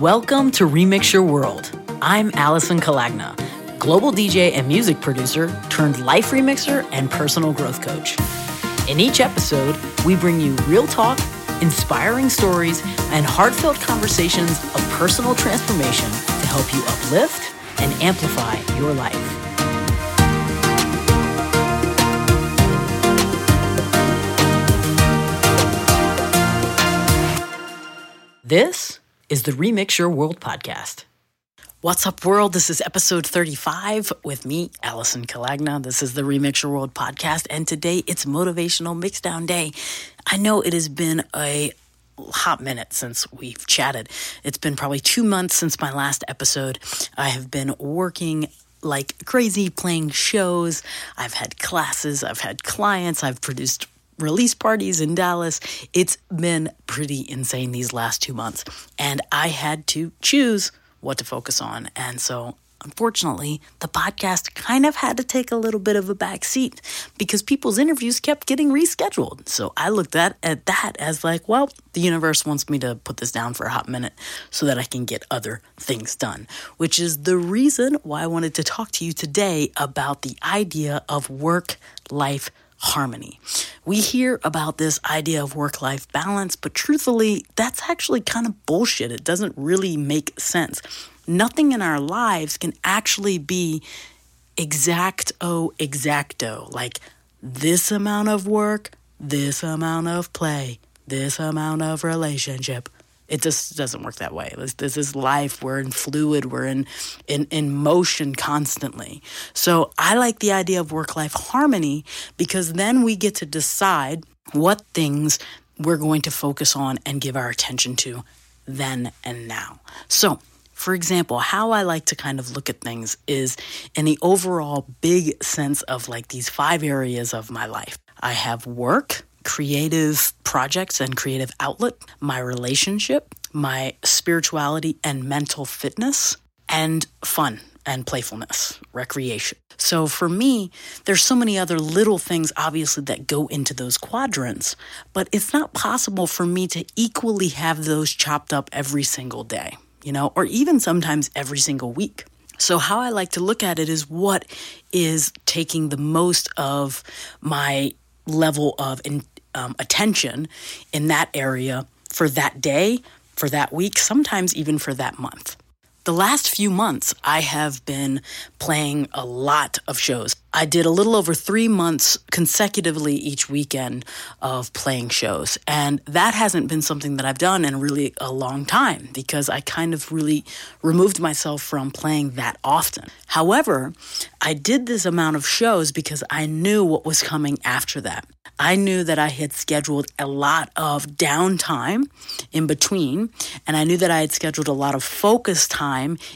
Welcome to Remix Your World. I'm Allison Kalagna, global DJ and music producer turned life remixer and personal growth coach. In each episode, we bring you real talk, inspiring stories, and heartfelt conversations of personal transformation to help you uplift and amplify your life. This is the Remix Your World podcast. What's up, world? This is episode 35 with me, Allison Kalagna. This is the Remix Your World podcast, and today it's Motivational Mixdown Day. I know it has been a hot minute since we've chatted. It's been probably two months since my last episode. I have been working like crazy playing shows. I've had classes, I've had clients, I've produced release parties in Dallas. It's been pretty insane these last two months. And I had to choose what to focus on. And so, unfortunately, the podcast kind of had to take a little bit of a back seat because people's interviews kept getting rescheduled. So I looked at, at that as like, well, the universe wants me to put this down for a hot minute so that I can get other things done, which is the reason why I wanted to talk to you today about the idea of work life harmony. We hear about this idea of work life balance, but truthfully, that's actually kind of bullshit. It doesn't really make sense. Nothing in our lives can actually be exacto exacto, like this amount of work, this amount of play, this amount of relationship. It just doesn't work that way. This, this is life. We're in fluid. We're in, in, in motion constantly. So I like the idea of work life harmony because then we get to decide what things we're going to focus on and give our attention to then and now. So, for example, how I like to kind of look at things is in the overall big sense of like these five areas of my life. I have work, creative projects and creative outlet, my relationship, my spirituality and mental fitness, and fun and playfulness, recreation. So for me, there's so many other little things obviously that go into those quadrants, but it's not possible for me to equally have those chopped up every single day, you know, or even sometimes every single week. So, how I like to look at it is what is taking the most of my level of in, um, attention in that area for that day, for that week, sometimes even for that month. The last few months, I have been playing a lot of shows. I did a little over three months consecutively each weekend of playing shows. And that hasn't been something that I've done in really a long time because I kind of really removed myself from playing that often. However, I did this amount of shows because I knew what was coming after that. I knew that I had scheduled a lot of downtime in between, and I knew that I had scheduled a lot of focus time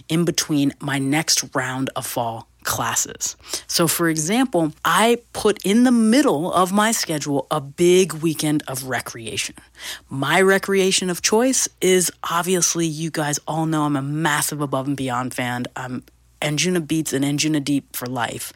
in between my next round of fall classes. So, for example, I put in the middle of my schedule a big weekend of recreation. My recreation of choice is obviously, you guys all know I'm a massive Above and Beyond fan. I'm Anjunabeats and Anjunadeep for life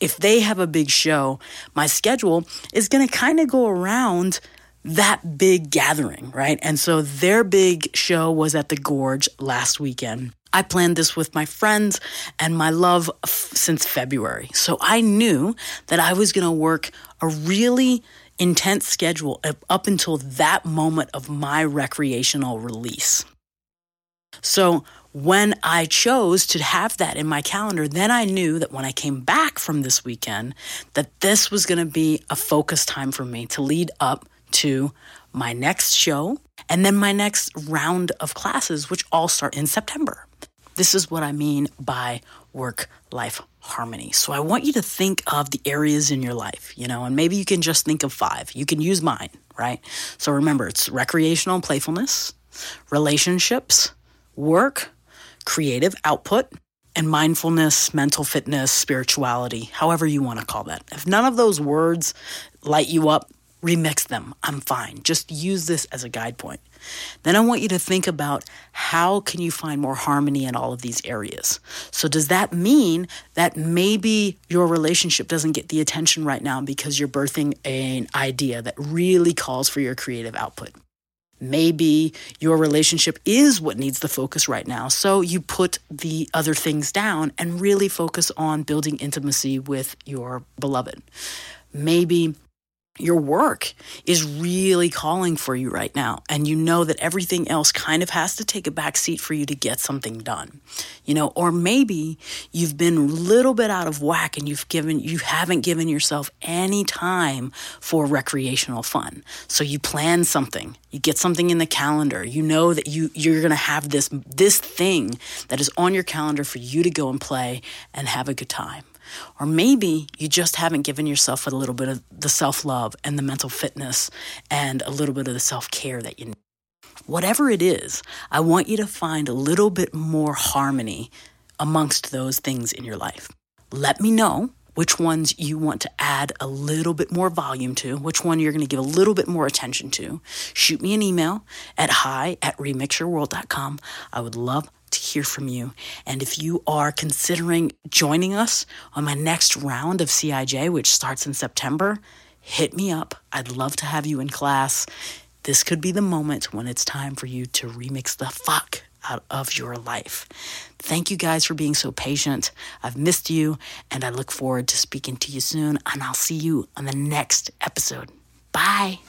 if they have a big show, my schedule is going to kind of go around that big gathering, right? And so their big show was at the Gorge last weekend. I planned this with my friends and my love f- since February. So I knew that I was going to work a really intense schedule up until that moment of my recreational release. So when I chose to have that in my calendar, then I knew that when I came back from this weekend, that this was going to be a focus time for me to lead up to my next show and then my next round of classes, which all start in September. This is what I mean by work life harmony. So I want you to think of the areas in your life, you know, and maybe you can just think of five. You can use mine, right? So remember, it's recreational playfulness, relationships, work, creative output, and mindfulness, mental fitness, spirituality, however you want to call that. If none of those words light you up, remix them. I'm fine. Just use this as a guide point. Then I want you to think about how can you find more harmony in all of these areas. So does that mean that maybe your relationship doesn't get the attention right now because you're birthing an idea that really calls for your creative output? Maybe your relationship is what needs the focus right now. So you put the other things down and really focus on building intimacy with your beloved. Maybe your work is really calling for you right now. And you know that everything else kind of has to take a back seat for you to get something done you know? Or maybe you've been a little bit out of whack and you've given you haven't given yourself any time for recreational fun. So you plan something you get something in the calendar you know that you you're going to have this this thing that is on your calendar for you to go and play and have a good time or maybe you just haven't given yourself a little bit of the self love and the mental fitness and a little bit of the self care that you need. Whatever it is, I want you to find a little bit more harmony amongst those things in your life. Let me know which ones you want to add a little bit more volume to, which one you're going to give a little bit more attention to. Shoot me an email at hi at remixyourworld.com. I would love to hear from you. And if you are considering joining us on my next round of CIJ, which starts in September, hit me up. I'd love to have you in class. This could be the moment when it's time for you to remix the fuck out of your life. Thank you guys for being so patient. I've missed you, and I look forward to speaking to you soon. And I'll see you on the next episode. Bye.